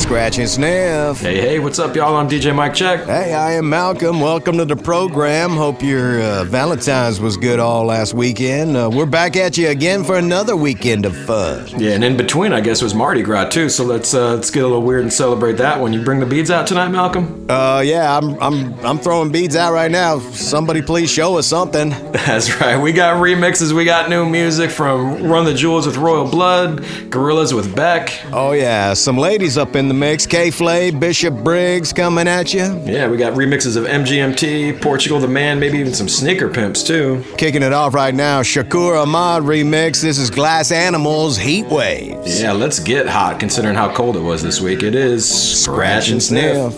Scratch and sniff. Hey, hey, what's up, y'all? I'm DJ Mike Check. Hey, I am Malcolm. Welcome to the program. Hope your uh, Valentine's was good all last weekend. Uh, we're back at you again for another weekend of fun. Yeah, and in between, I guess, was Mardi Gras too. So let's uh, let's get a little weird and celebrate that one. You bring the beads out tonight, Malcolm? Uh, yeah, I'm I'm I'm throwing beads out right now. Somebody please show us something. That's right. We got remixes. We got new music from Run the Jewels with Royal Blood, Gorillaz with Beck. Oh yeah, some ladies up in the mix. K Flay, Bishop Briggs coming at you. Yeah, we got remixes of MGMT, Portugal the Man, maybe even some Sneaker Pimps too. Kicking it off right now, Shakur Ahmad remix. This is Glass Animals Heat Waves. Yeah, let's get hot considering how cold it was this week. It is Scratch and Sniff.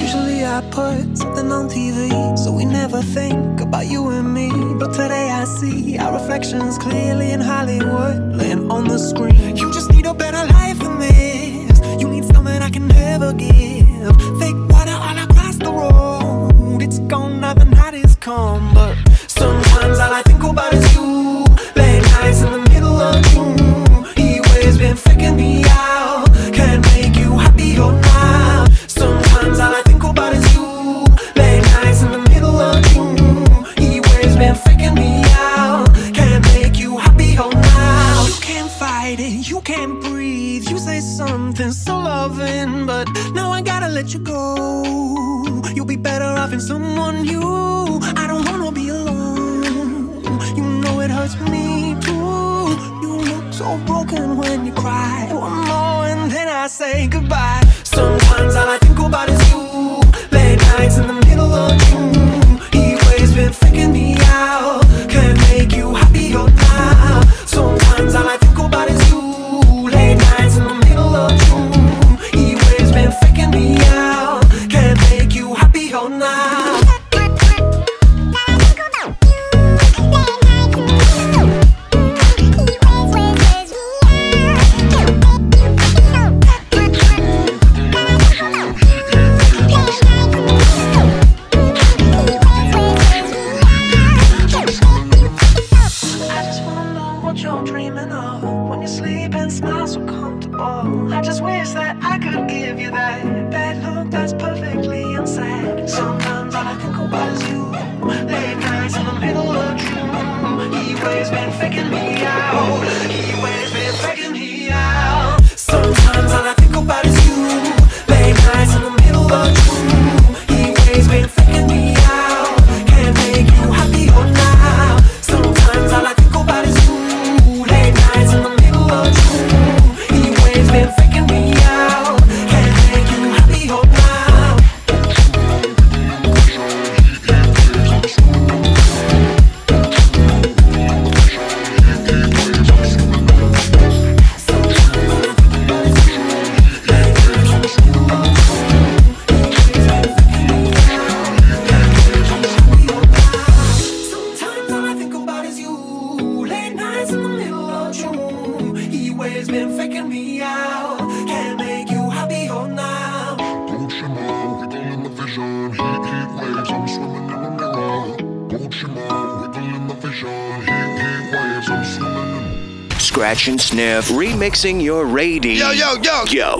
Usually I put on TV, so we never think about you and me. But today I see our reflections clearly in Hollywood, laying on the screen. You just need a better life than this. You need something I can never give. Fake water all across the road. It's gone now, the night is come. But when you sleep and smile so comfortable. I just wish that I could give you that that look that's perfectly unsaid. Sometimes all I think about is you. Late nights in the middle of June. He waves been faking me out. He waves been faking me out. Sometimes I sniff. Remixing your radio. Yo, yo, yo. Yo.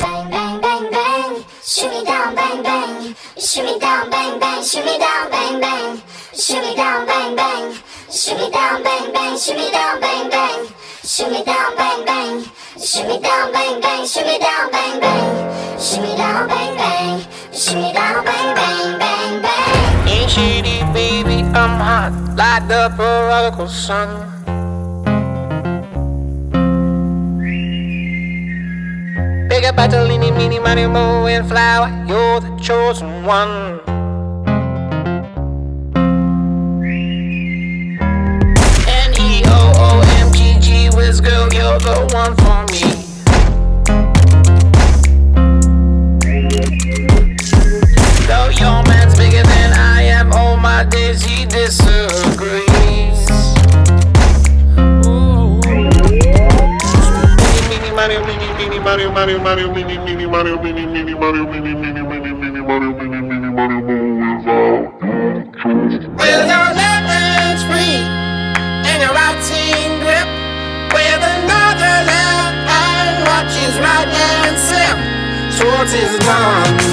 Bang, bang, bang, bang. Shoot me down, bang, bang. Shoot me down, bang, bang. Shoot me down, bang, bang. Shoot me down, bang, bang. Shoot me down, bang, bang. Shoot me down, bang, bang. Shoot me down, bang, bang. Shoot me down, bang, bang. Shoot me down, bang, bang. Shoot me down, bang, bang. Shoot me down, bang, bang, bang, bang. Ain't shitty, baby, I'm hot. Light up a radical sun. battle in mini money, mo, and flower. You're the chosen one. Whiz girl, you're the one for me. Though your man's bigger than I am, oh my days, he disagrees. Mario, Mario, Mario, Mini, Mini, Mario, Mini, Mini, Mario, Mini, Mini, Mini, Mini, Mario, Mini, Mini, Mario, without your choice. With your left hand's free and your right hand grip, with another left hand watches right hand sip towards his lungs.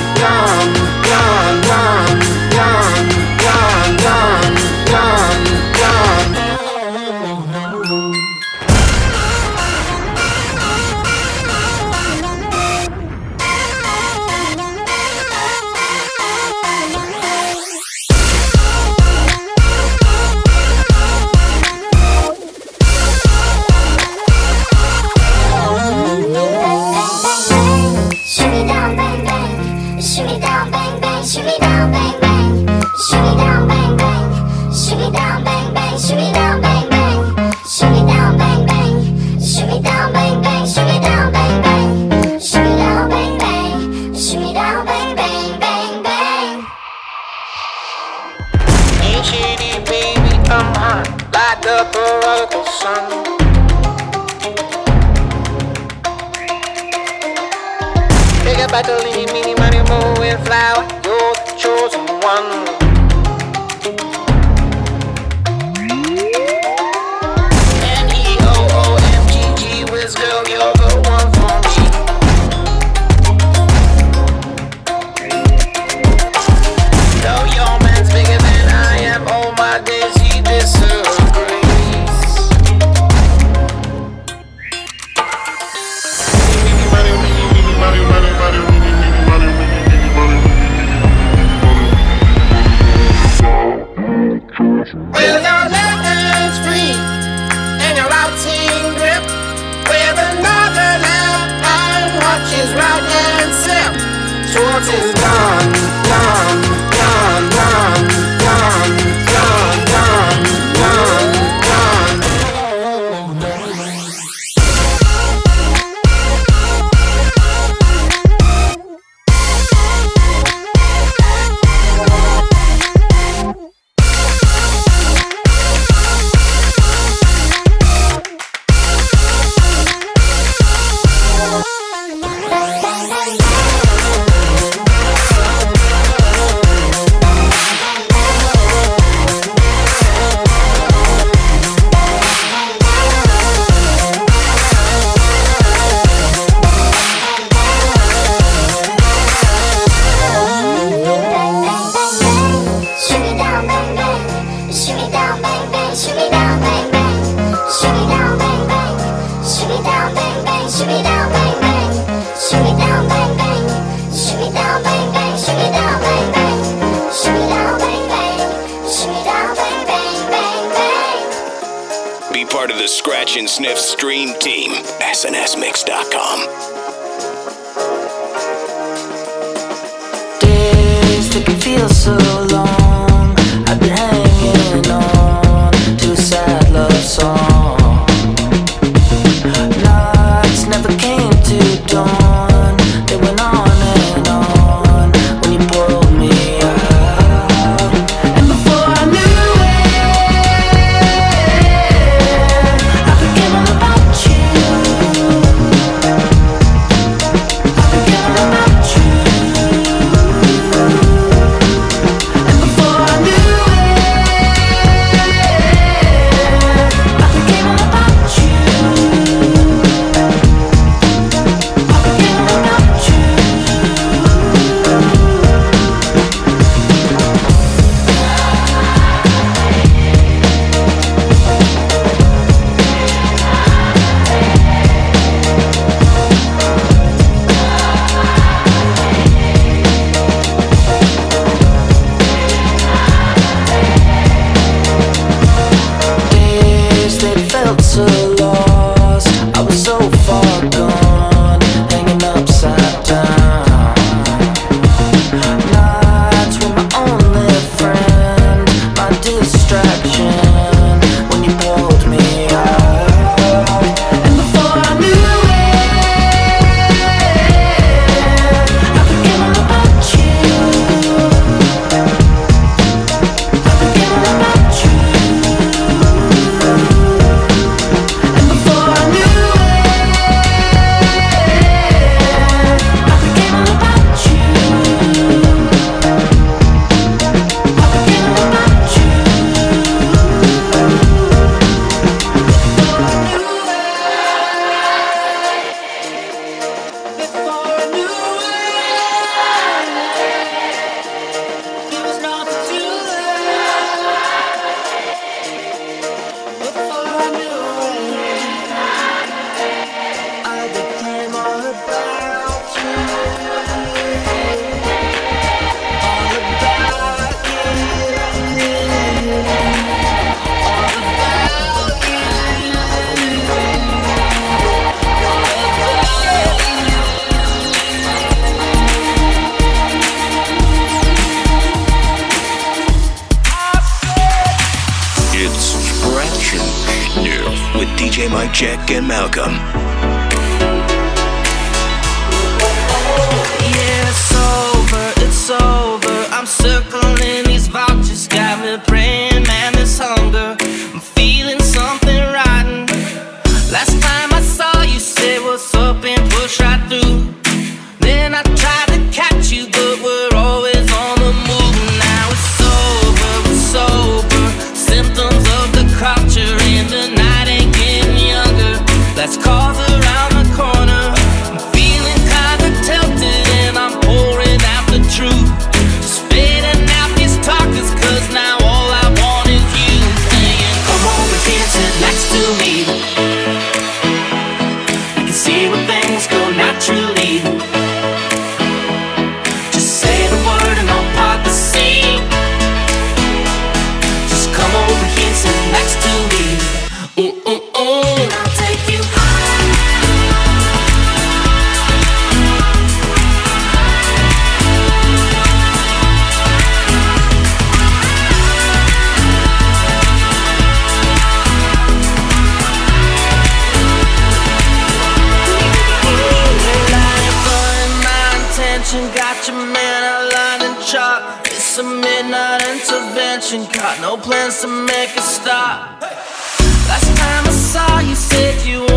motion no plans to make a stop. Last time I saw you, said you.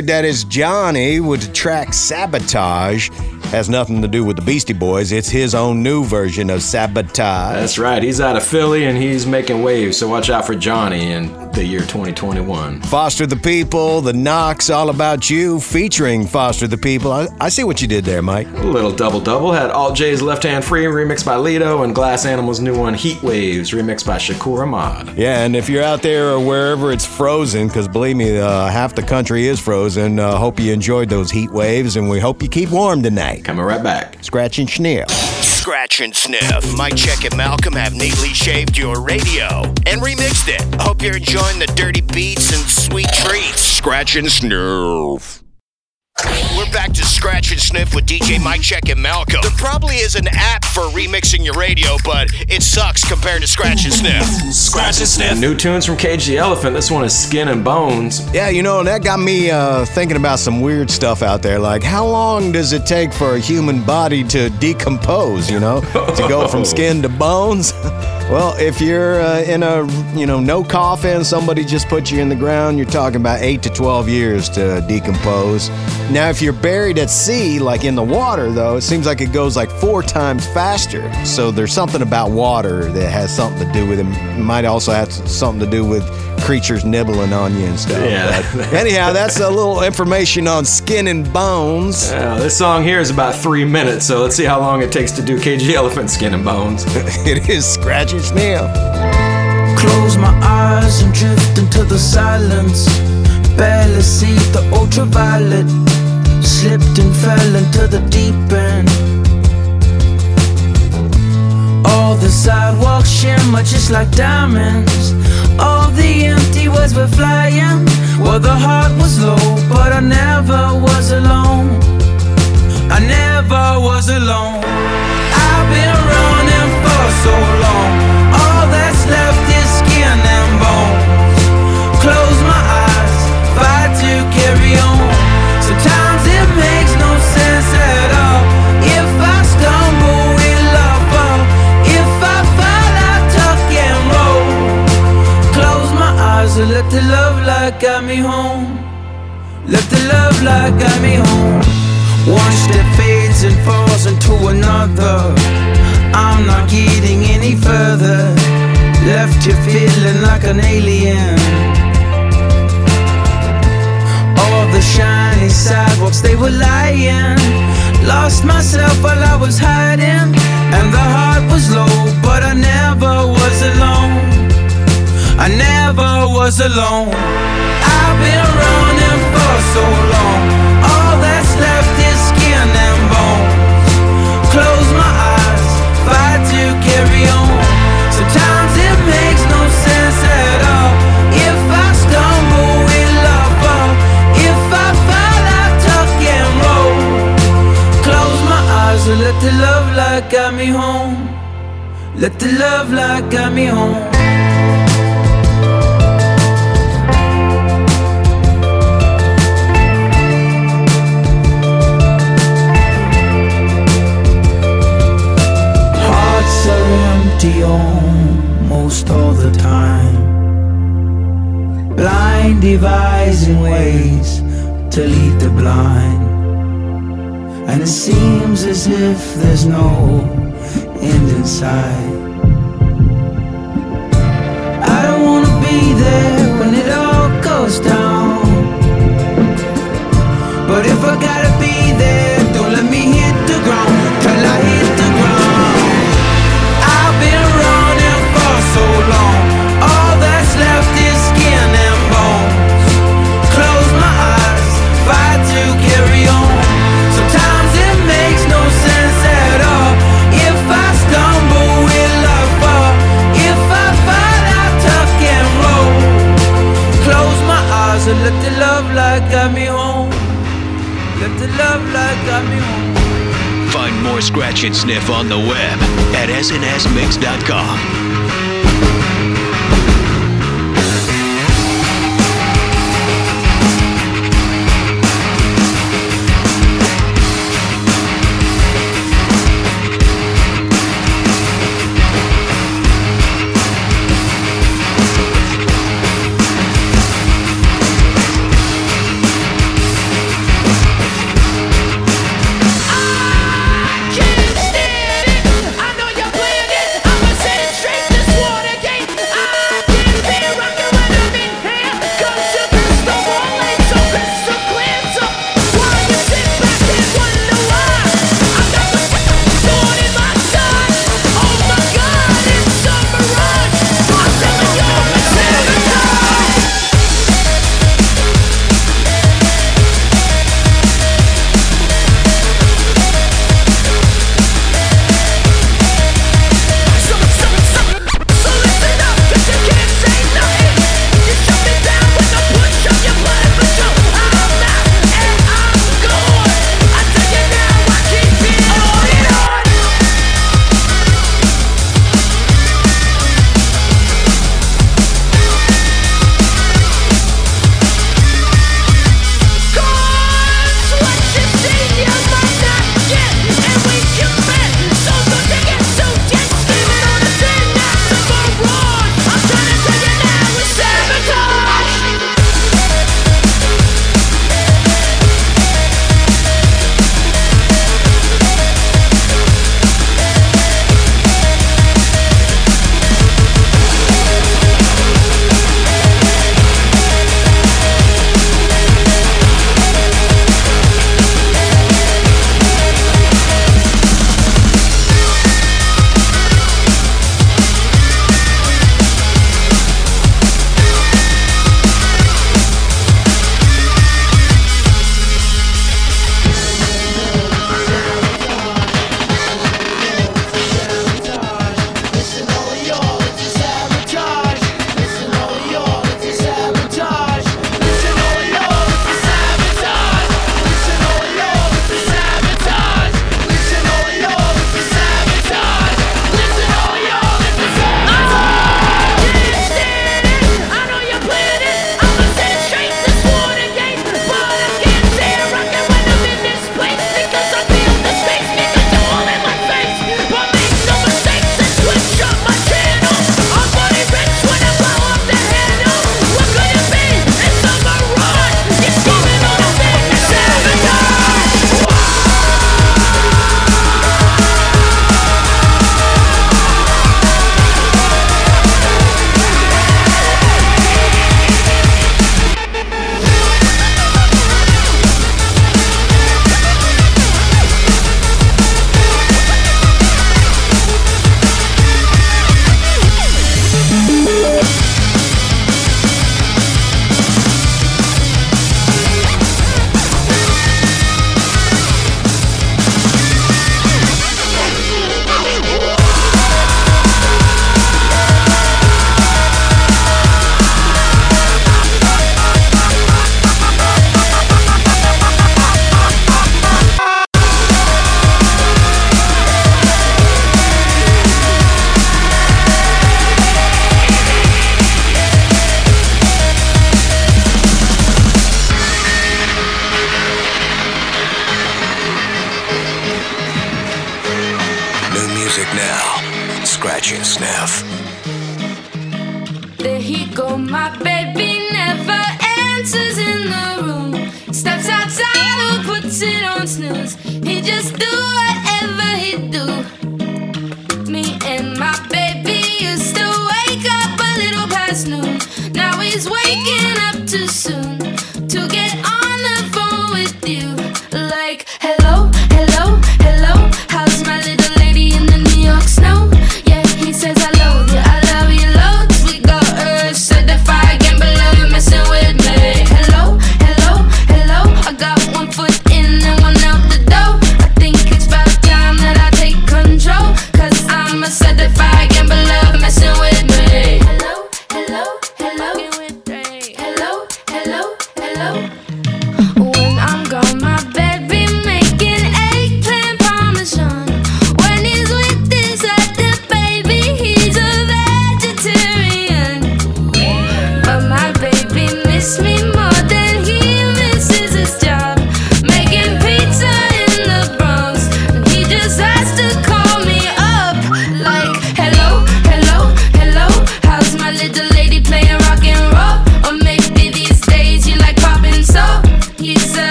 Alert. That is Johnny with the track Sabotage. Has nothing to do with the Beastie Boys. It's his own new version of Sabotage. That's right. He's out of Philly and he's making waves, so watch out for Johnny in the year 2021. Foster the People, The Knocks, All About You, featuring Foster the People. I, I see what you did there, Mike. A little double double had Alt J's Left Hand Free remixed by Lido and Glass Animals' new one Heat Waves remixed by Shakur Ahmad. Yeah, and if you're out there or wherever it's frozen, because believe me, uh, half the country is frozen, uh, hope you enjoyed those heat waves and we hope you keep warm tonight. Coming right back. Scratch and sniff. Sniff. Mike Check and Malcolm have neatly shaved your radio and remixed it. Hope you're enjoying the dirty beats and sweet treats. Scratch and Sniff. We're back to Scratch and Sniff with DJ Mike Check and Malcolm. There probably is an app for remixing your radio, but it sucks compared to Scratch and Sniff. Scratch and Sniff. New tunes from Cage the Elephant. This one is Skin and Bones. Yeah, you know, that got me uh, thinking about some weird stuff out there. Like, how long does it take for a human body to decompose, you know, to go from skin to bones? well, if you're uh, in a, you know, no coffin, somebody just put you in the ground, you're talking about 8 to 12 years to decompose. Now, if you're buried at sea, like in the water, though, it seems like it goes like four times faster. So there's something about water that has something to do with it. It might also have something to do with creatures nibbling on you and stuff. Yeah. But anyhow, that's a little information on skin and bones. Yeah, this song here is about three minutes, so let's see how long it takes to do KG Elephant Skin and Bones. it is scratch and sniff. Close my eyes and drift into the silence. Barely see the ultraviolet. Slipped and fell into the deep end. All the sidewalks shimmer just like diamonds. All the empty words were flying. Well, the heart was low, but I never was alone. I never was alone. I've been running for so long. All that's left is skin and bones. Close my eyes, fight to carry on. And let the love light guide me home. Let the love light guide me home. One step fades and falls into another. I'm not getting any further. Left you feeling like an alien. All the shiny sidewalks, they were lying. Lost myself while I was hiding. And the heart was low, but I never was alone. I never was alone. I've been running for so long. All that's left is skin and bones. Close my eyes, fight to carry on. Sometimes it makes no sense at all. If I stumble, will I fall? If I fall, I tuck and roll. Close my eyes and let the love light guide me home. Let the love light guide me home. Almost all the time. Blind devising ways to lead the blind. And it seems as if there's no end in sight. I don't wanna be there when it all goes down. But if I gotta be there, don't let me hit the ground and let the love light me home. Let the love light me home. Find more Scratch and Sniff on the web at snsmix.com.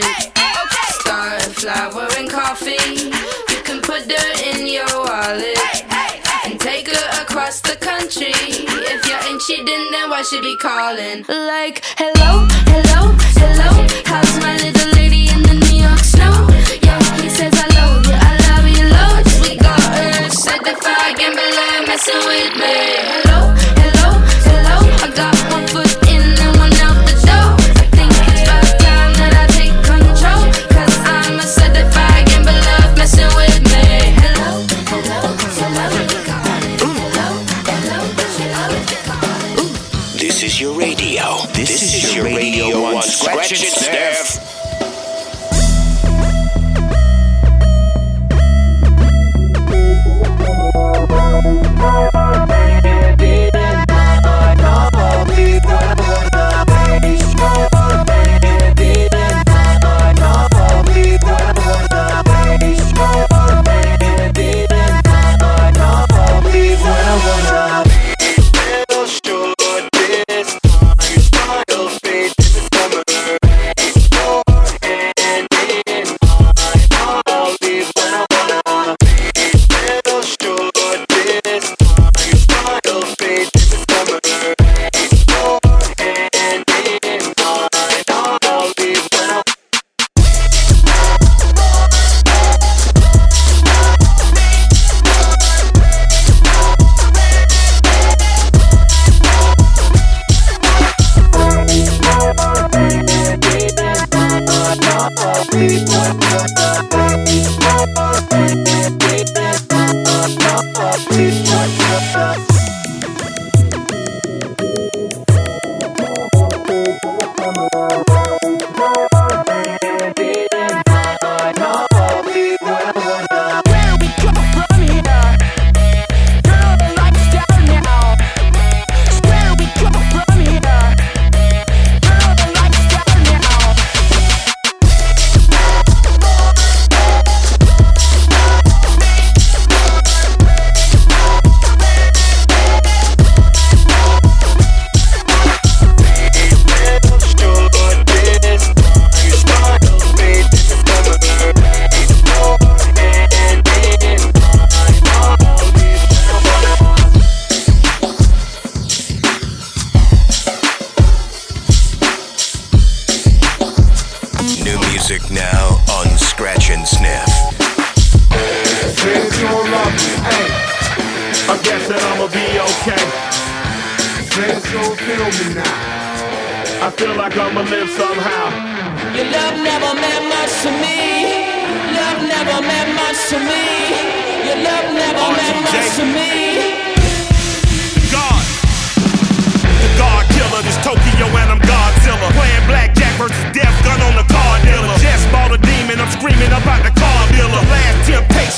Hey, hey, flower, and coffee. You can put dirt in your wallet and take her across the country. If you ain't cheating, then why should be calling? Like, hello, hello, hello. How's my little lady in the New York snow? Yeah, he says I love you, I love you loads. We got her certified gambler messing with me. Ratchet Stare.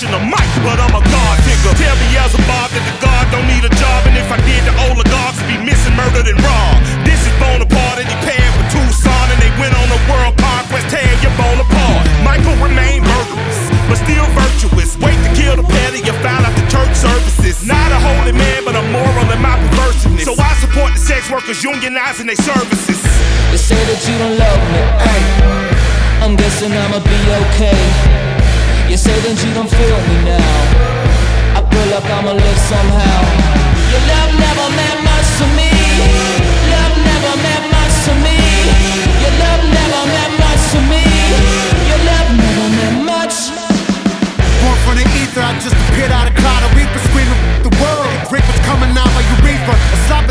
Temptation of Mike, but I'm a God figure. Tell Bob that the God don't need a job, and if I did, the oligarchs be missing, murdered, and robbed. This is Bonaparte, and he paired with Tucson, and they went on a world conquest, tear your bone apart. Michael remained murderous, but still virtuous. Wait to kill the petty, you found out the church services. Not a holy man, but a moral in my perversiveness. So I support the sex workers unionizing their services. They say that you don't love me. Hey, I'm guessing I'ma be okay. You say that you don't feel me now. I feel like I'ma live somehow. Your love never meant much to me. Love never meant much to me. Your love never meant much to me. Your love never meant much. Born from the ether, I just appeared out of cloud of reaper screaming the world. Rick was coming out my urethra. A slap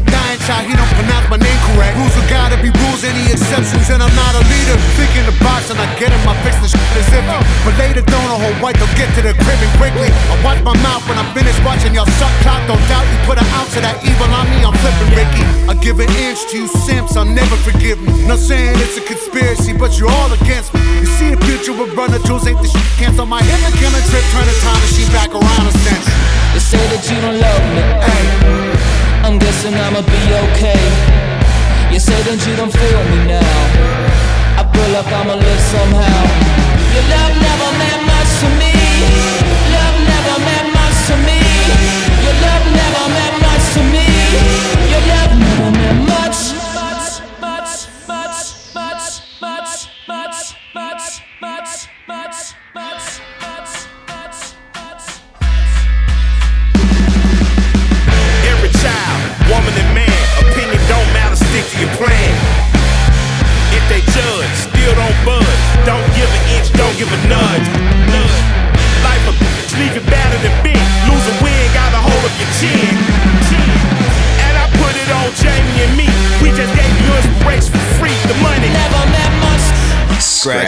child, he don't pronounce my name correct. Rules are gotta be rules, any exceptions, and I'm not a leader. Thinking the box and I get him, I fix the shit as iffy. But later, don't a whole white, they'll get to the crib and quickly. I watch my mouth when I'm finished watching y'all suck clock. Don't doubt you put an ounce of that evil on me, I'm flipping Ricky. I give an inch to you simps, I'll never forgive me. Not saying it's a conspiracy, but you're all against me. You see the future with Runner Jules, ain't the shit cancel my the killing trip, turn the time machine back around a sense. They say that you don't love me. Hey, I'm guessing I'ma be okay. You say that you don't feel me now. I feel like I'ma live somehow. Your love never meant much to me. Love never meant much to me. Your love never meant much to me. Your love never meant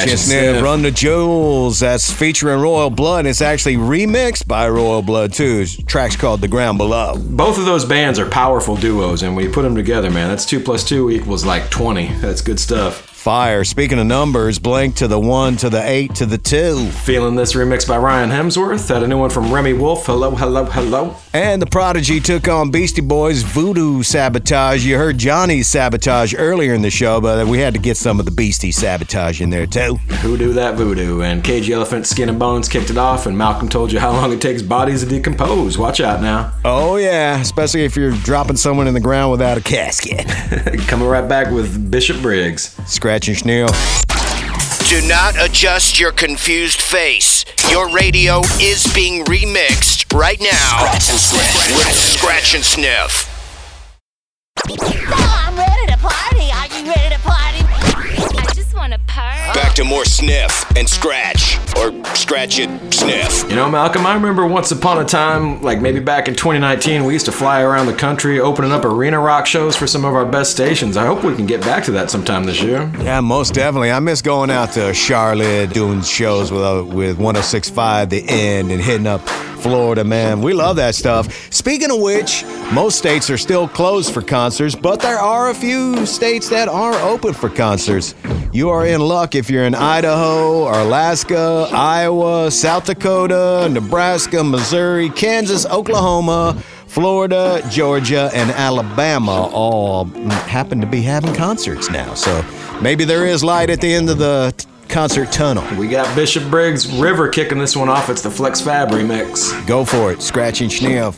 And sniff, run the jewels. That's featuring Royal Blood. It's actually remixed by Royal Blood too. Track's called The Ground Below. Both of those bands are powerful duos, and when you put them together, man, that's two plus two equals like 20. That's good stuff. Fire. Speaking of numbers, Blink to the one, to the eight, to the two. Feeling this remix by Ryan Hemsworth. Had a new one from Remi Wolf. Hello, hello, hello. And the Prodigy took on Beastie Boys Voodoo Sabotage. You heard Johnny's Sabotage earlier in the show, but we had to get some of the Beastie Sabotage in there too. Who do that voodoo? And Cage Elephant Skin and Bones kicked it off, and Malcolm told you how long it takes bodies to decompose. Watch out now. Oh, yeah, especially if you're dropping someone in the ground without a casket. Coming right back with Bishop Briggs. Scratch and Schneel. Do not adjust your confused face. Your radio is being remixed right now with Scratch and Sniff. I'm ready to party. Are you ready to party? I just want to party. Back to more sniff and scratch, or scratch it, sniff. You know, Malcolm, I remember once upon a time, like maybe back in 2019, we used to fly around the country opening up arena rock shows for some of our best stations. I hope we can get back to that sometime this year. Yeah, most definitely. I miss going out to Charlotte, doing shows with uh, with 106.5 The End, and hitting up Florida, man. We love that stuff. Speaking of which, most states are still closed for concerts, but there are a few states that are open for concerts. You are in luck if you're in Idaho, or Alaska, Iowa, South Dakota, Nebraska, Missouri, Kansas, Oklahoma. Florida, Georgia, and Alabama all happen to be having concerts now. So maybe there is light at the end of the t- concert tunnel. We got Bishop Briggs River kicking this one off. It's the Flex Fab remix. Go for it. Scratch and sniff.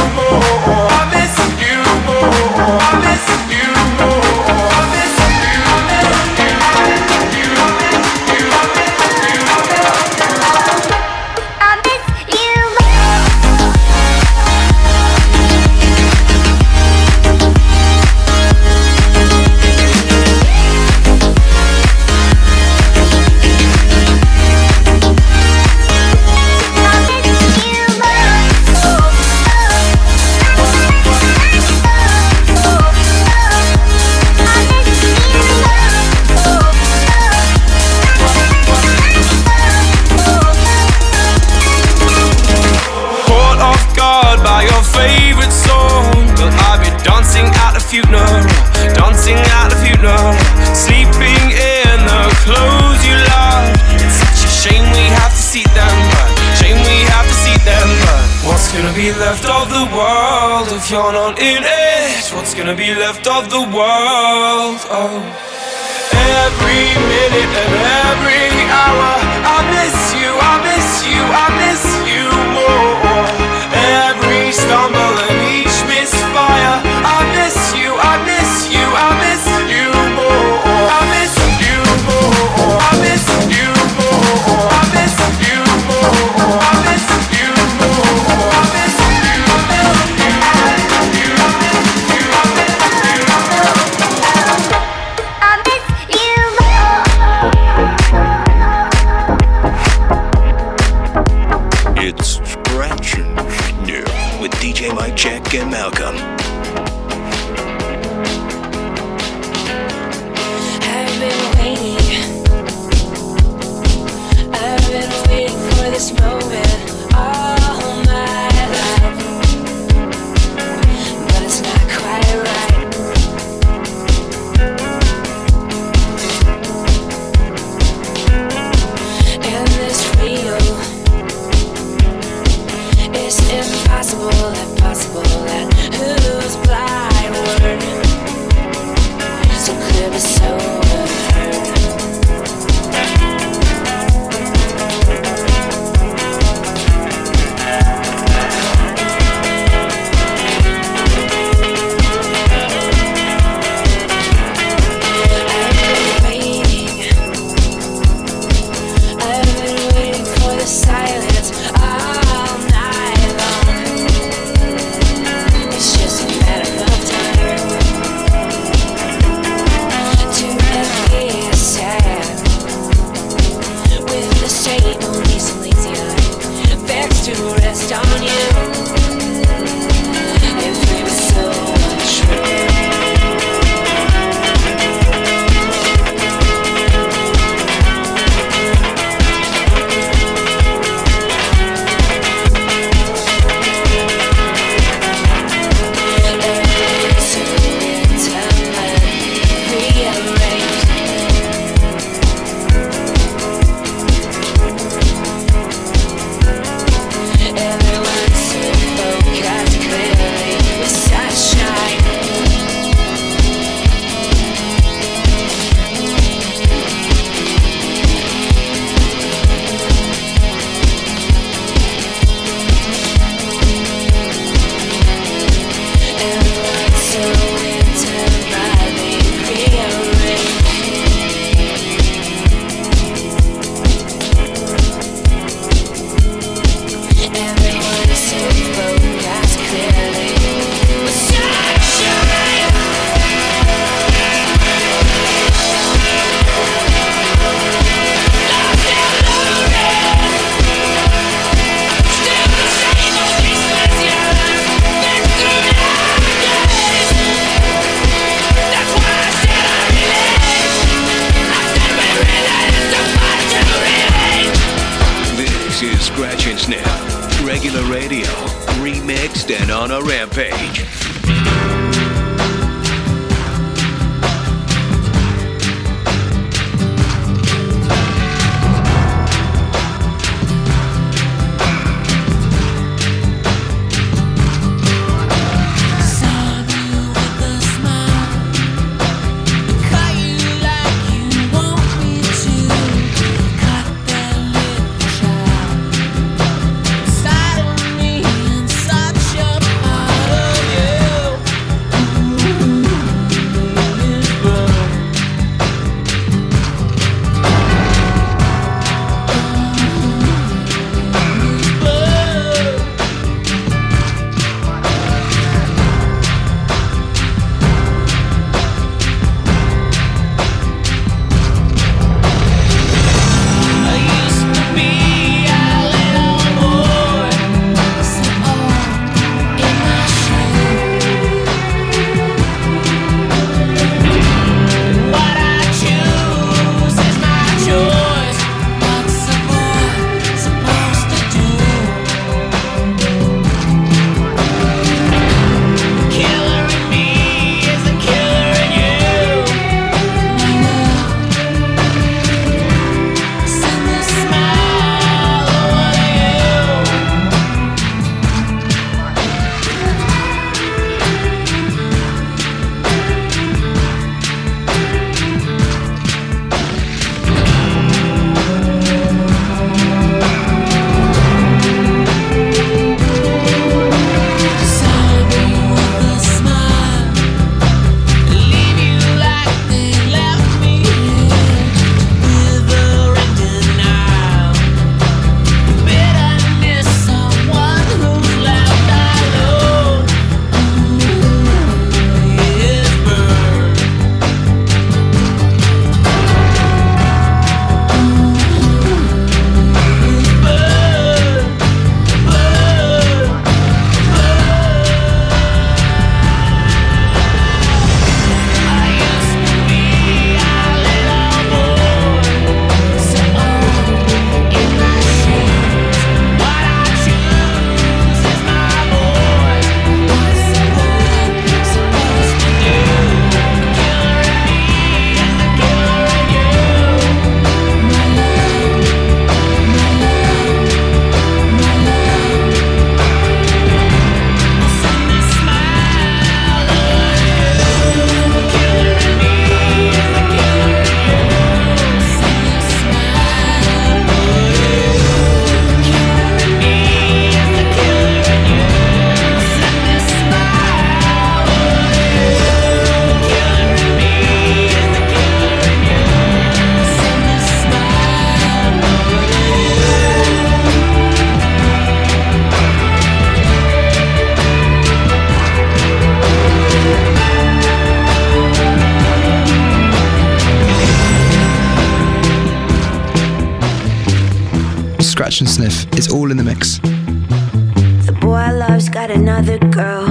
Yawn on not in it, what's gonna be left of the world? Oh. Every minute and every hour, I miss you, I miss you, I miss you. Scratch and Sniff. It's all in the mix. The boy I love's got another girl.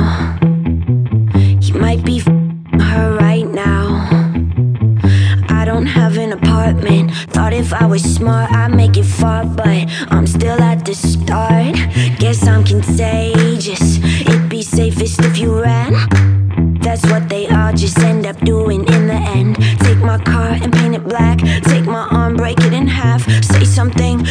He might be her right now. I don't have an apartment. Thought if I was smart, I'd make it far, but I'm still at the start. Guess I'm contagious. It'd be safest if you ran. That's what they all just end up doing in the end. Take my car and paint it black. Take my arm, break it in half. Say something,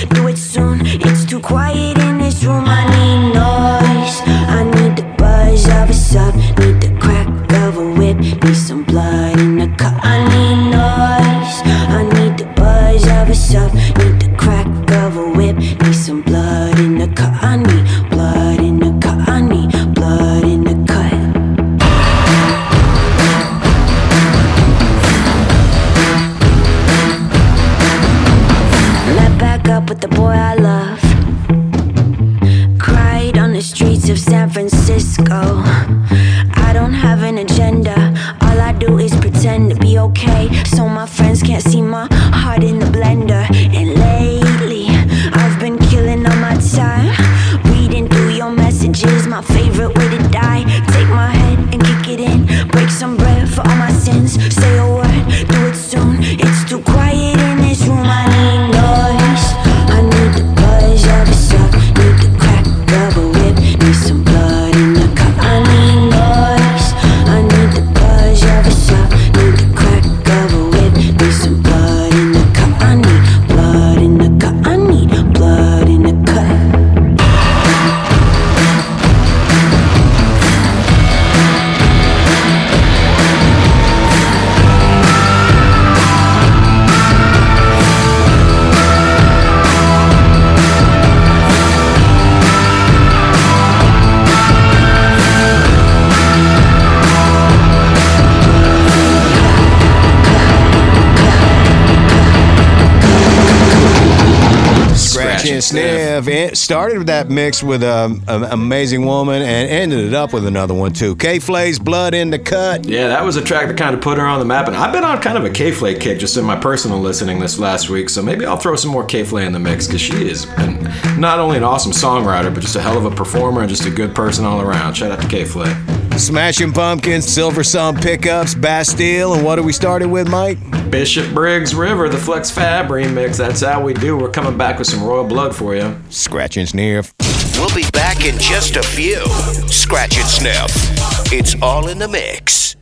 started with that mix with um, an amazing woman and ended it up with another one too. K.Flay's Blood in the Cut. Yeah, that was a track that kind of put her on the map, and I've been on kind of a K.Flay kick just in my personal listening this last week, so maybe I'll throw some more K.Flay in the mix because she is an, not only an awesome songwriter, but just a hell of a performer and just a good person all around. Shout out to K.Flay. Smashing Pumpkins, Silver Sun Pickups, Bastille, and what are we started with, Mike? Bishop Briggs River, the Flex Fab remix. That's how we do. We're coming back with some Royal Blood for you. Scratch and Sniff. We'll be back in just a few. Scratch and sniff. It's all in the mix.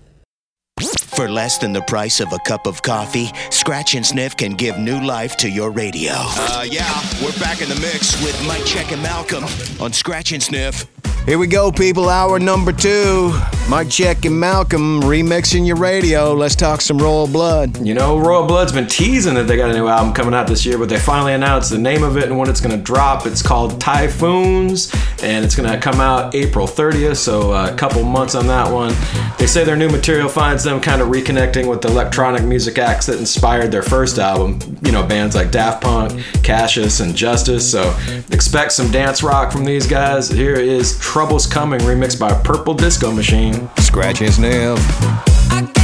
For less than the price of a cup of coffee, Scratch and Sniff can give new life to your radio. Uh, yeah, we're back in the mix with Mike Check and Malcolm on Scratch and Sniff. Here we go, people. Hour number two. Mike Check and Malcolm remixing your radio. Let's talk some Royal Blood. You know, Royal Blood's been teasing that they got a new album coming out this year, but they finally announced the name of it and when it's going to drop. It's called Typhoons, and it's going to come out April 30th, so uh, a couple months on that one. They say their new material finds them kind of reconnecting with the electronic music acts that inspired their first album. You know, bands like Daft Punk, Cassius, and Justice. So expect some dance rock from these guys. Here is Trouble's Coming, remixed by Purple Disco Machine. Scratch and Sniff.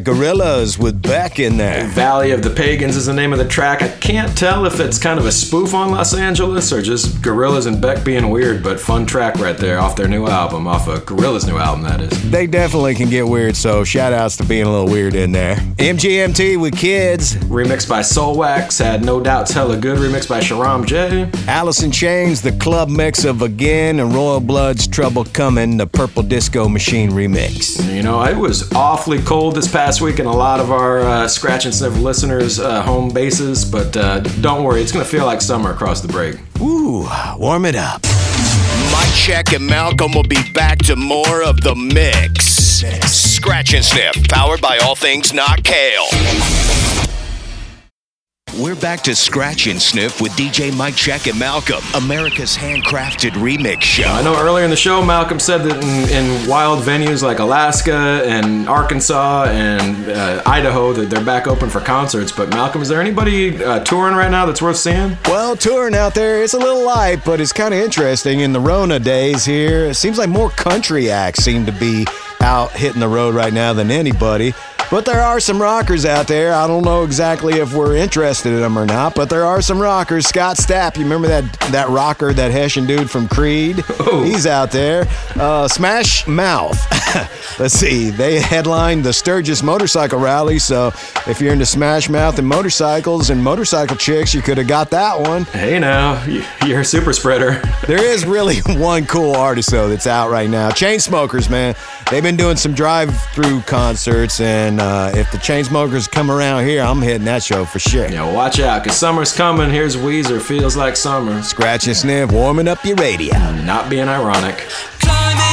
Gorillaz with Beck in there. Valley of the Pagans is the name of the track. I can't tell if it's kind of a spoof on Los Angeles or just Gorillaz and Beck being weird, but fun track right there off their new album, off of Gorillaz' new album, that is. They definitely can get weird, so shout outs to being a little weird in there. MGMT with kids. Remixed by Soulwax, had No Doubt's Hella Good, remixed by Sharam Jey. Allison Chains, the club mix of Again, and Royal Blood's Trouble Coming, the Purple Disco Machine remix. You know, it was awfully cold this past week in a lot of our uh, Scratch and Sniff listeners' uh, home bases, but uh, don't worry, it's going to feel like summer across the break. Ooh, warm it up. Mike Check and Malcolm will be back to more of the mix. Scratch and Sniff, powered by all things not kale. We're back to Scratch and Sniff with DJ Mike Check and Malcolm, America's handcrafted remix show. I know earlier in the show, Malcolm said that in, in wild venues like Alaska and Arkansas and uh, Idaho, that they're back open for concerts. But Malcolm, is there anybody uh, touring right now that's worth seeing? Well, touring out there, it's a little light, but it's kind of interesting. In the Rona days here, it seems like more country acts seem to be out hitting the road right now than anybody. But there are some rockers out there. I don't know exactly if we're interested in them or not, but there are some rockers. Scott Stapp, you remember that that rocker, that Hessian dude from Creed? He's out there. Uh, Smash Mouth. Let's see. They headlined the Sturgis Motorcycle Rally, so if you're into Smash Mouth and motorcycles and motorcycle chicks, you could have got that one. Hey now, you- you're a super spreader. There is really one cool artist though that's out right now. Chainsmokers, man. They've been doing some drive-through concerts, and uh, if the Chainsmokers come around here, I'm hitting that show for sure. Yeah, watch out, cause summer's coming. Here's Weezer, feels like summer. Scratch and sniff, warming up your radio. Not being ironic. up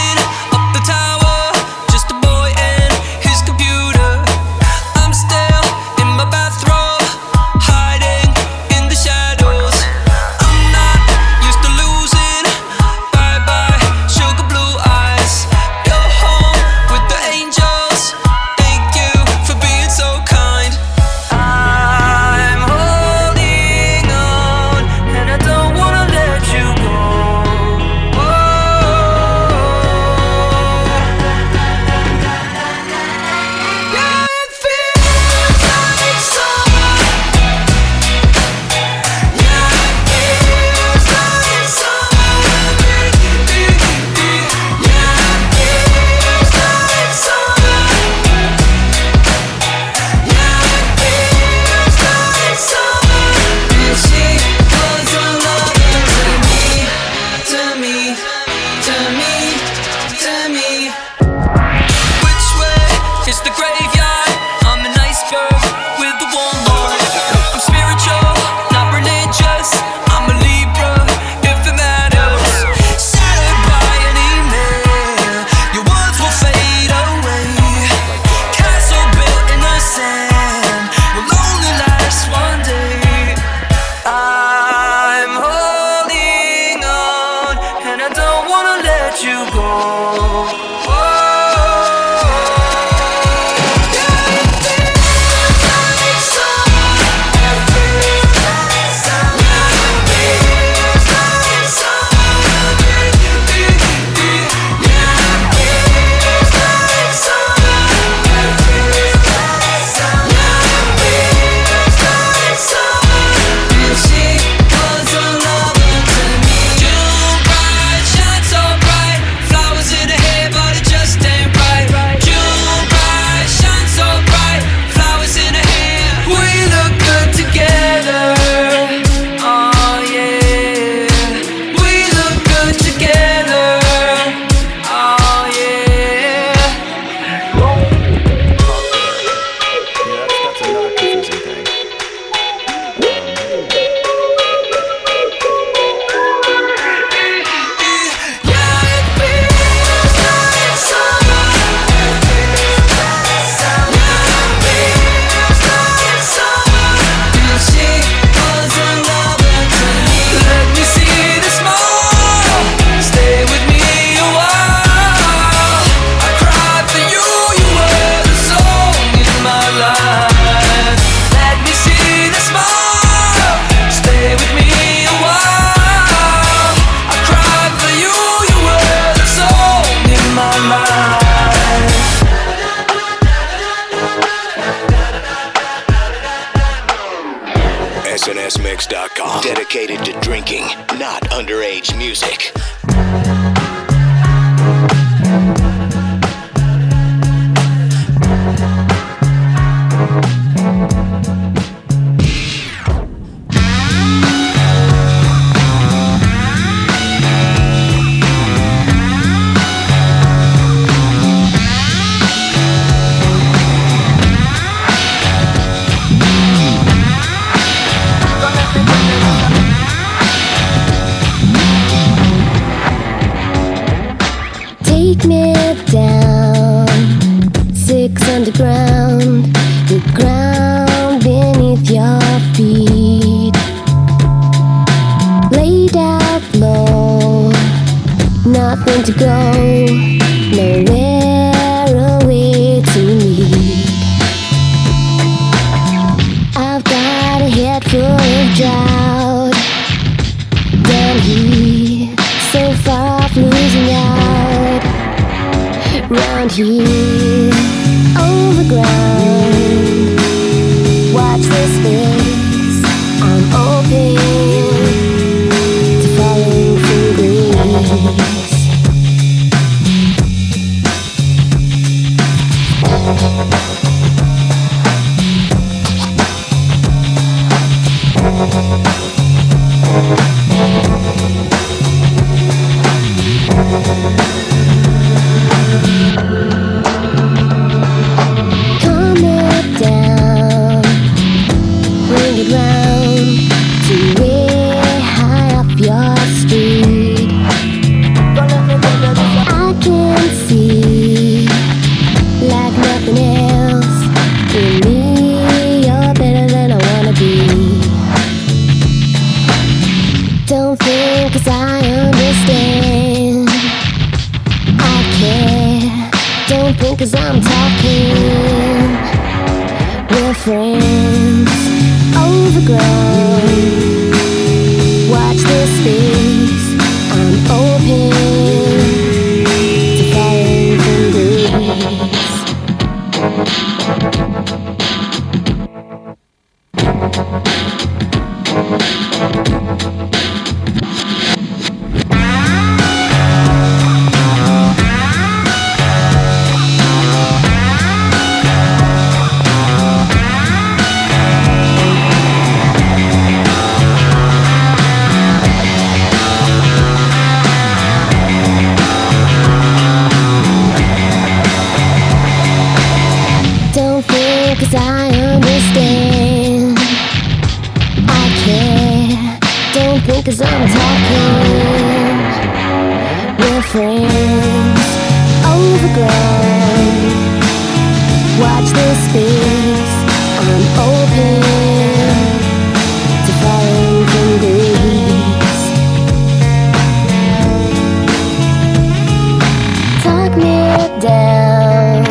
Down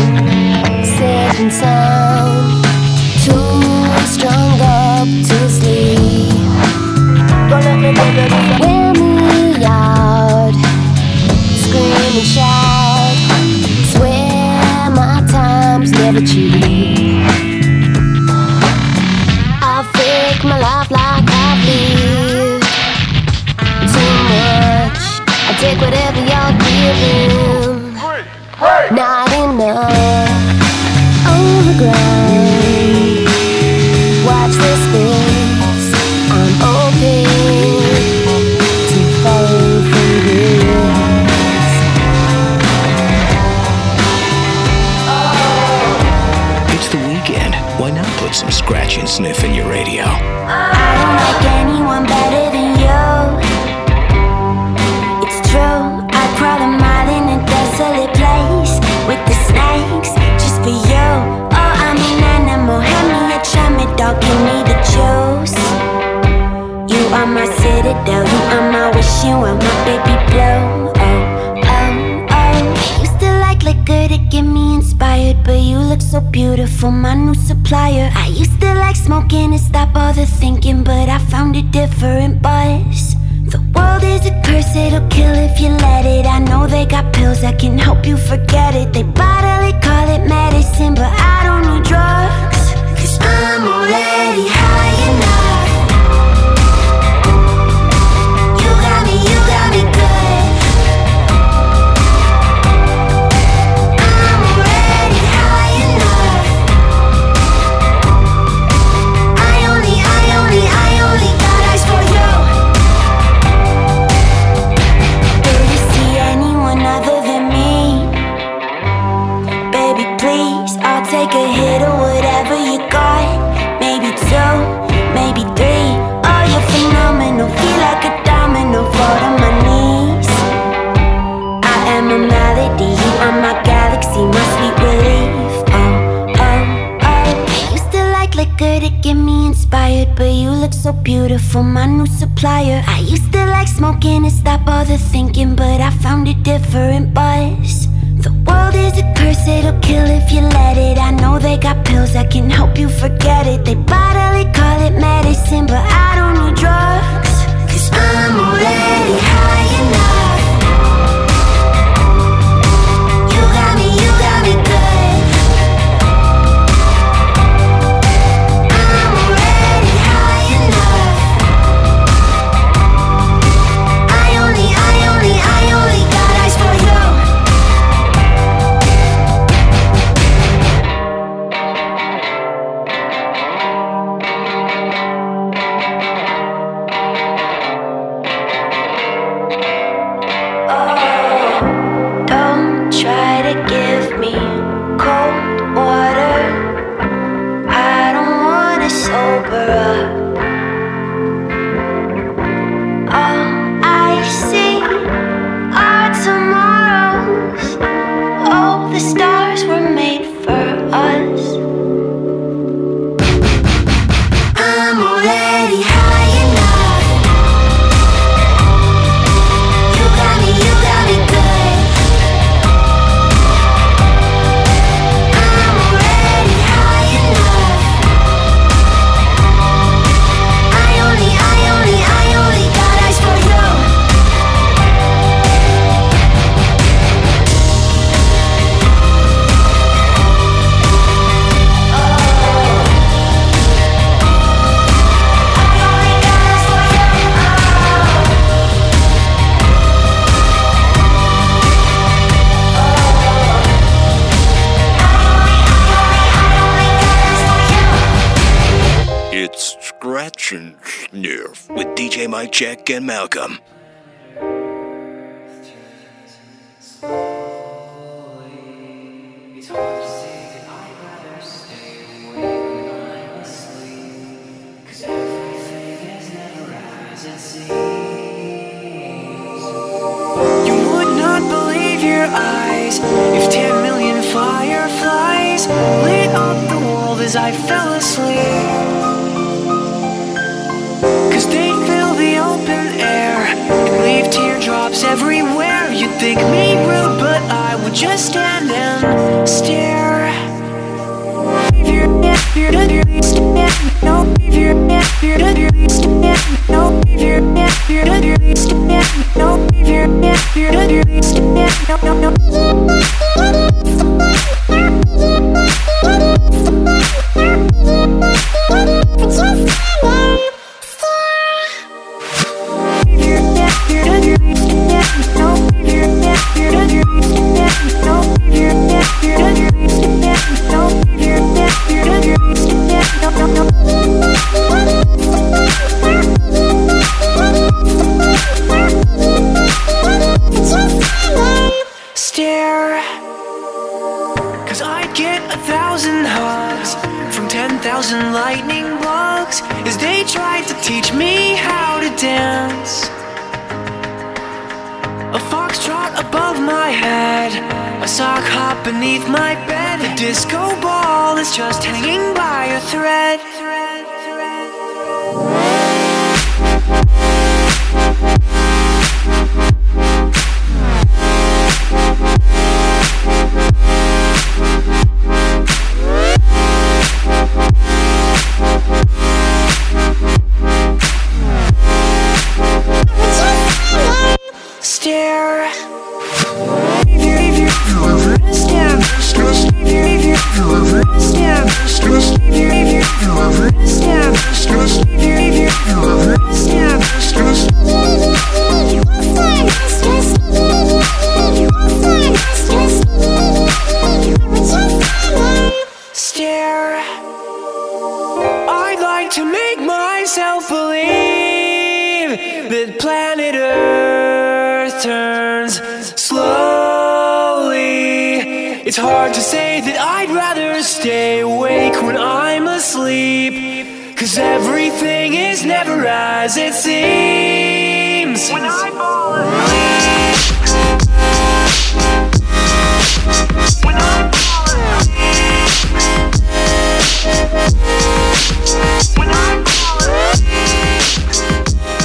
safe sound. Too strong up to sleep. Scream and shout. Swear my time's never cheap. I fake my life like I've too much. I take whatever you're giving. Not enough overground. Watch this space. I'm open to falling from grace. It's the weekend. Why not put some scratch and sniff in your radio? You are my wish. You are my baby blue. Oh, oh, oh. Used to like liquor to get me inspired, but you look so beautiful, my new supplier. I used to like smoking to stop all the thinking, but I found a different buzz. The world is a curse, it'll kill if you let it. I know they got pills that can help you forget it. They bodily call it medicine, but I beautiful, my new supplier. I used to like smoking and stop all the thinking, but I found a different buzz. The world is a curse, it'll kill if you let it. I know they got pills that can help you forget it. They bodily call it medicine, but I Jack and Malcolm.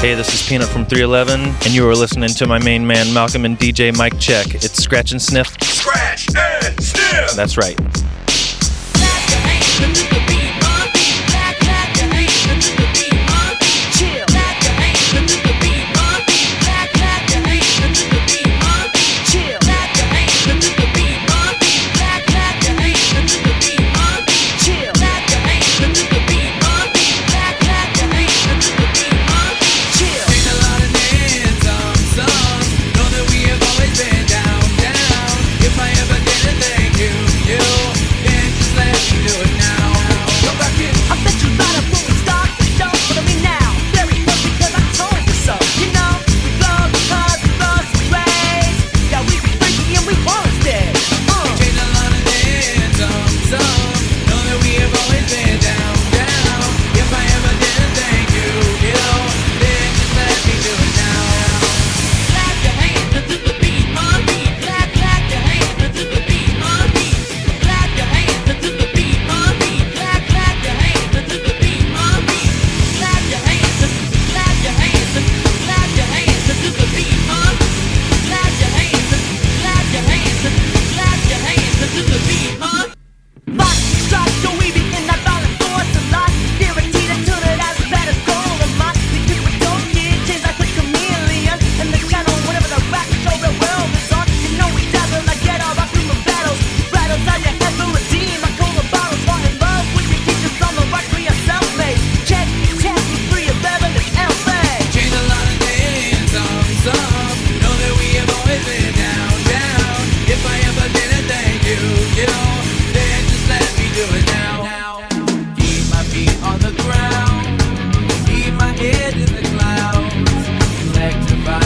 Hey, this is P-Nut from 311, and you are listening to my main man Malcolm and DJ Mike Check. It's Scratch and Sniff. Scratch and sniff. That's right.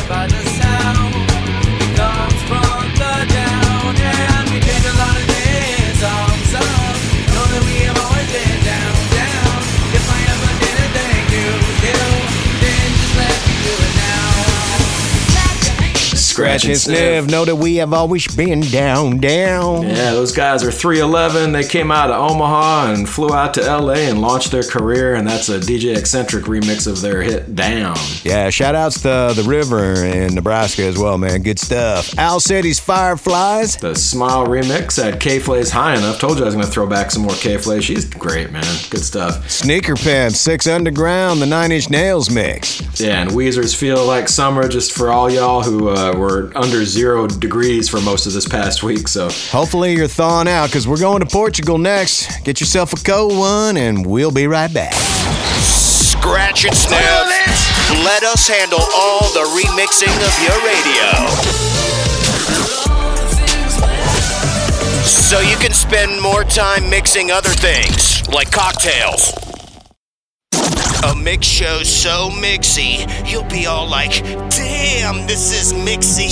but Scratch and sniff. Know that we have always been down, down. Yeah, those guys are 311. They came out of Omaha and flew out to LA and launched their career, and that's a DJ Eccentric remix of their hit Down. Yeah, shout outs to the river in Nebraska as well, man. Good stuff. Owl City's Fireflies. The Smile remix at K.Flay's High Enough. Told you I was going to throw back some more K.Flay. She's great, man. Good stuff. Sneaker Pimp, Six Underground, the Nine Inch Nails mix. Yeah, and Weezer's Feel Like Summer, just for all y'all who uh, were under zero degrees for most of this past week. So Hopefully you're thawing out because we're going to Portugal next. Get yourself a cold one and we'll be right back. Scratch and sniff. Let us handle all the remixing of your radio. So you can spend more time mixing other things, like cocktails. A mix show so mixy, you'll be all like, damn, this is mixy.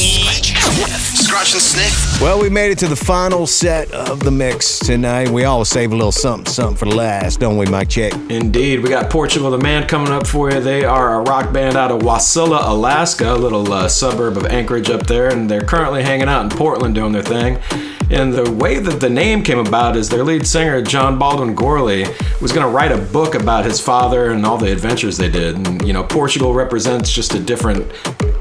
Scratch and sniff. Well, we made it to the final set of the mix tonight. We always save a little something, something for the last, don't we, Mike Check? Indeed, we got Portugal the Man coming up for you. They are a rock band out of Wasilla, Alaska, a little uh, suburb of Anchorage up there, and they're currently hanging out in Portland doing their thing. And the way that the name came about is their lead singer, John Baldwin Gourley, was going to write a book about his father and all the adventures they did. And, you know, Portugal represents just a different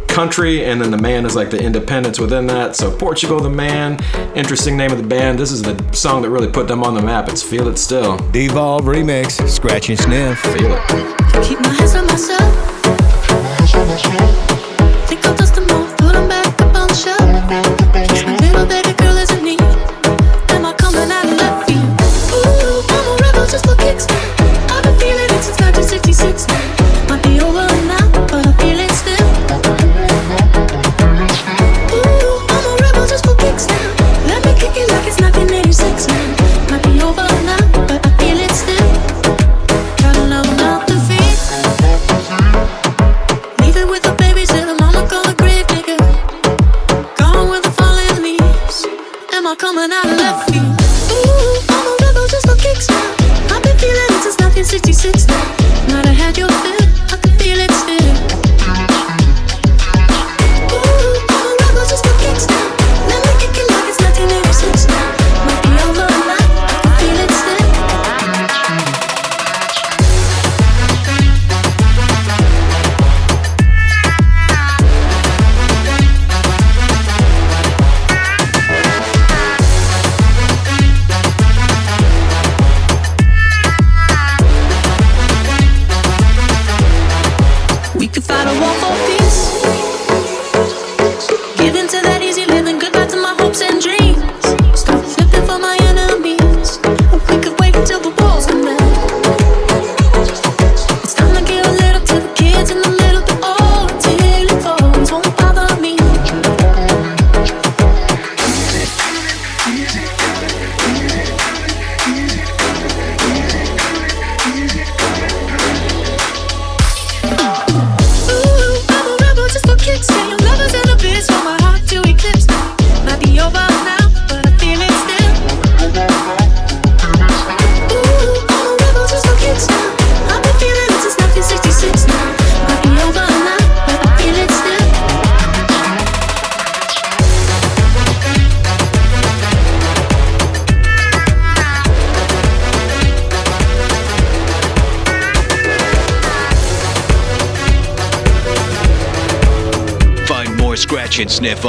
country, and then the man is like the independence within that. So, Portugal the Man, interesting name of the band. This is the song that really put them on the map. It's Feel It Still. Devault remix, Scratch and Sniff. Feel it.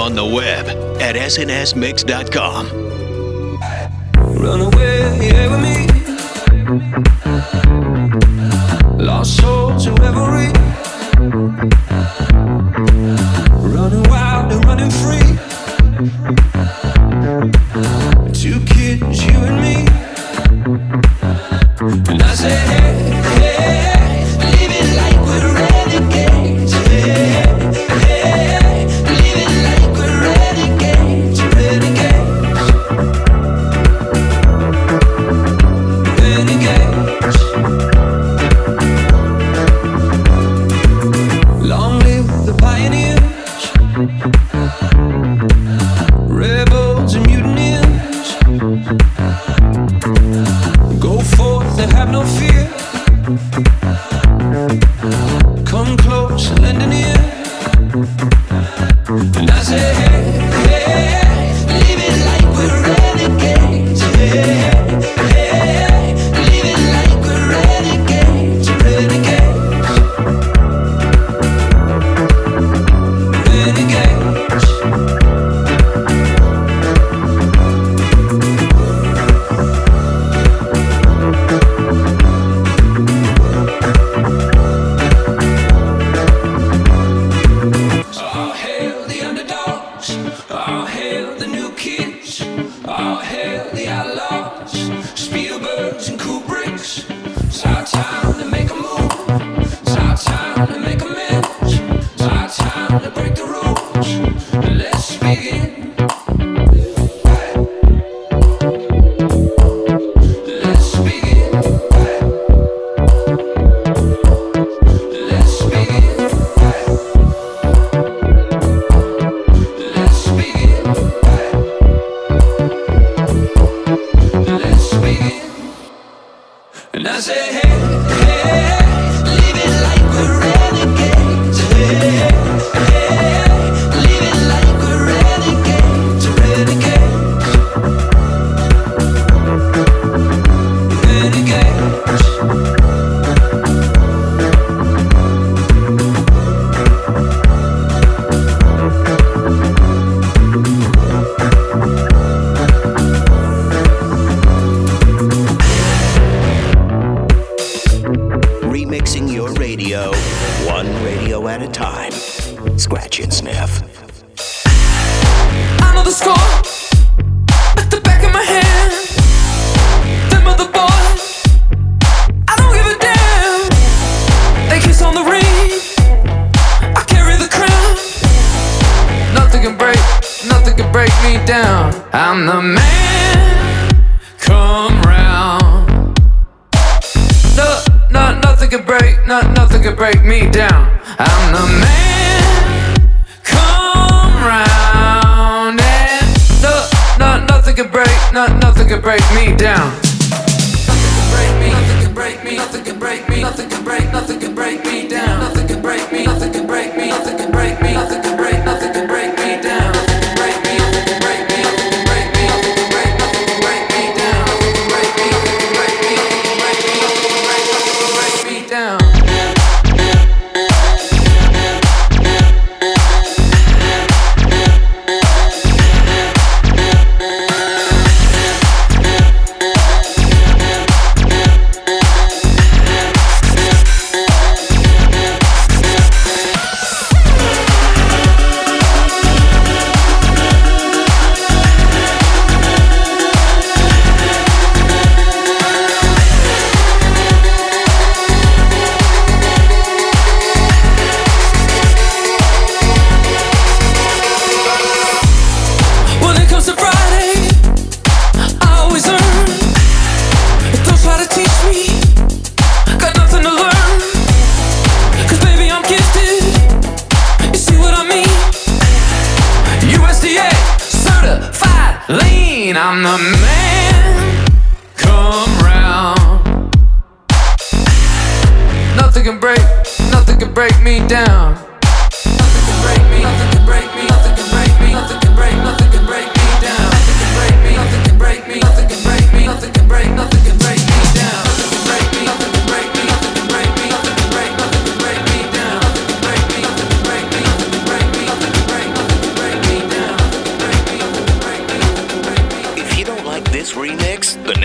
On the web at snsmix.com.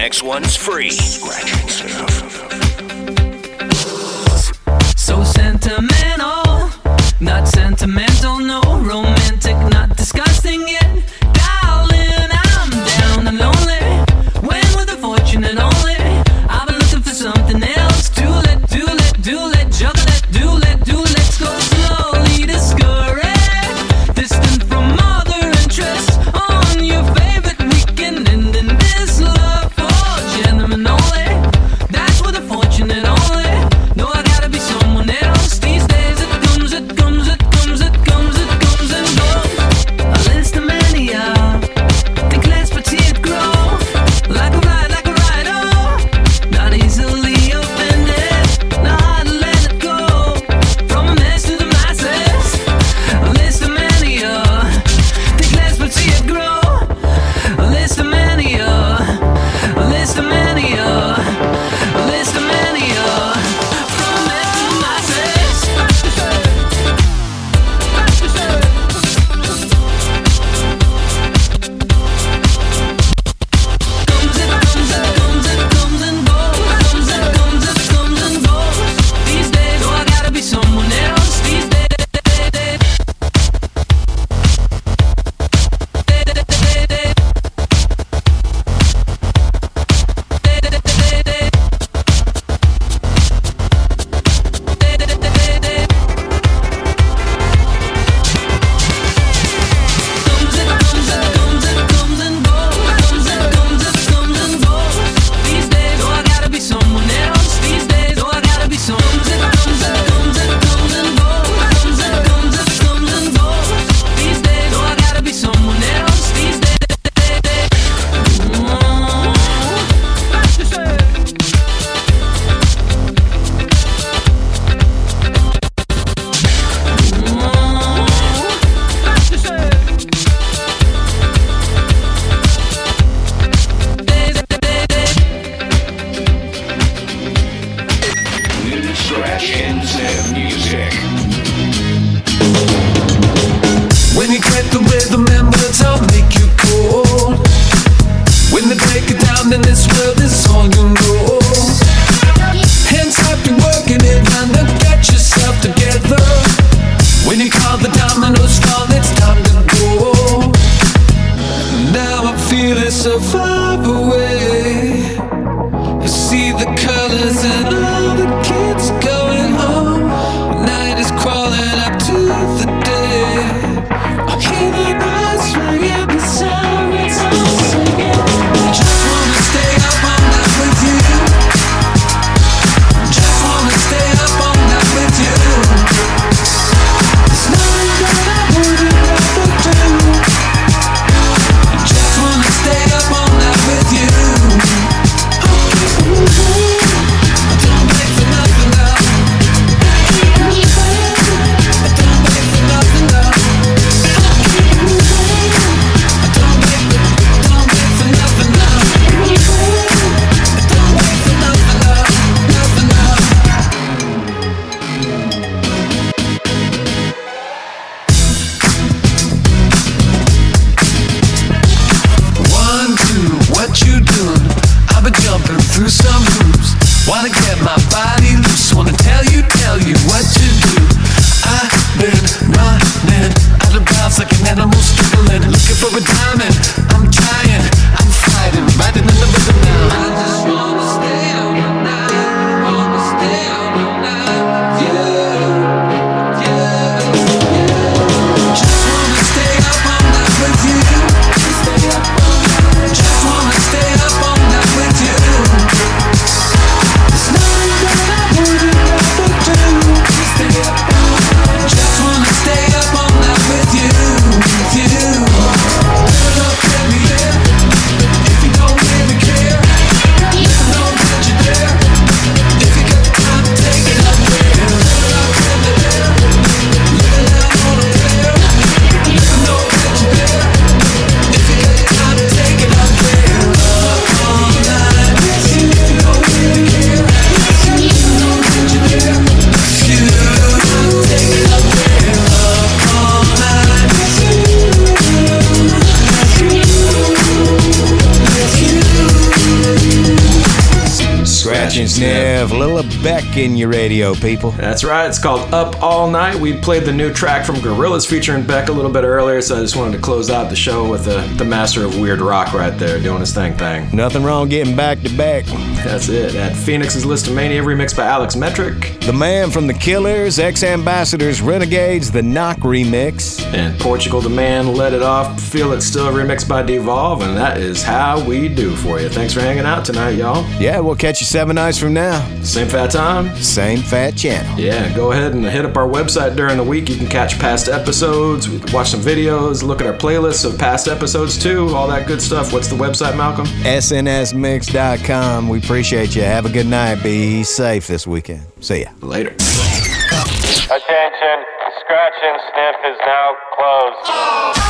next one's free. So sentimental, not sentimental, people. That's right. It's called Up All Night. We played the new track from Gorillaz featuring Beck a little bit earlier, so I just wanted to close out the show with the, the master of weird rock right there doing his thing thing. Nothing wrong getting back to back. That's it. At Phoenix's Lisztomania, remixed by Alex Metric. The man from the Killers, X Ambassadors, Renegades, the Knock remix. And Portugal the Man let it off. Feel it still remixed by Devault, and that is how we do for you. Thanks for hanging out tonight, y'all. Yeah, we'll catch you seven nights from now. Same fat time. Same fat channel. Yeah, go ahead and hit up our website during the week. You can catch past episodes, watch some videos, look at our playlists of past episodes too, all that good stuff. What's the website, Malcolm? SNSmix.com. We appreciate you. Have a good night. Be safe this weekend. See ya. Later. Attention, scratch and sniff is now closed.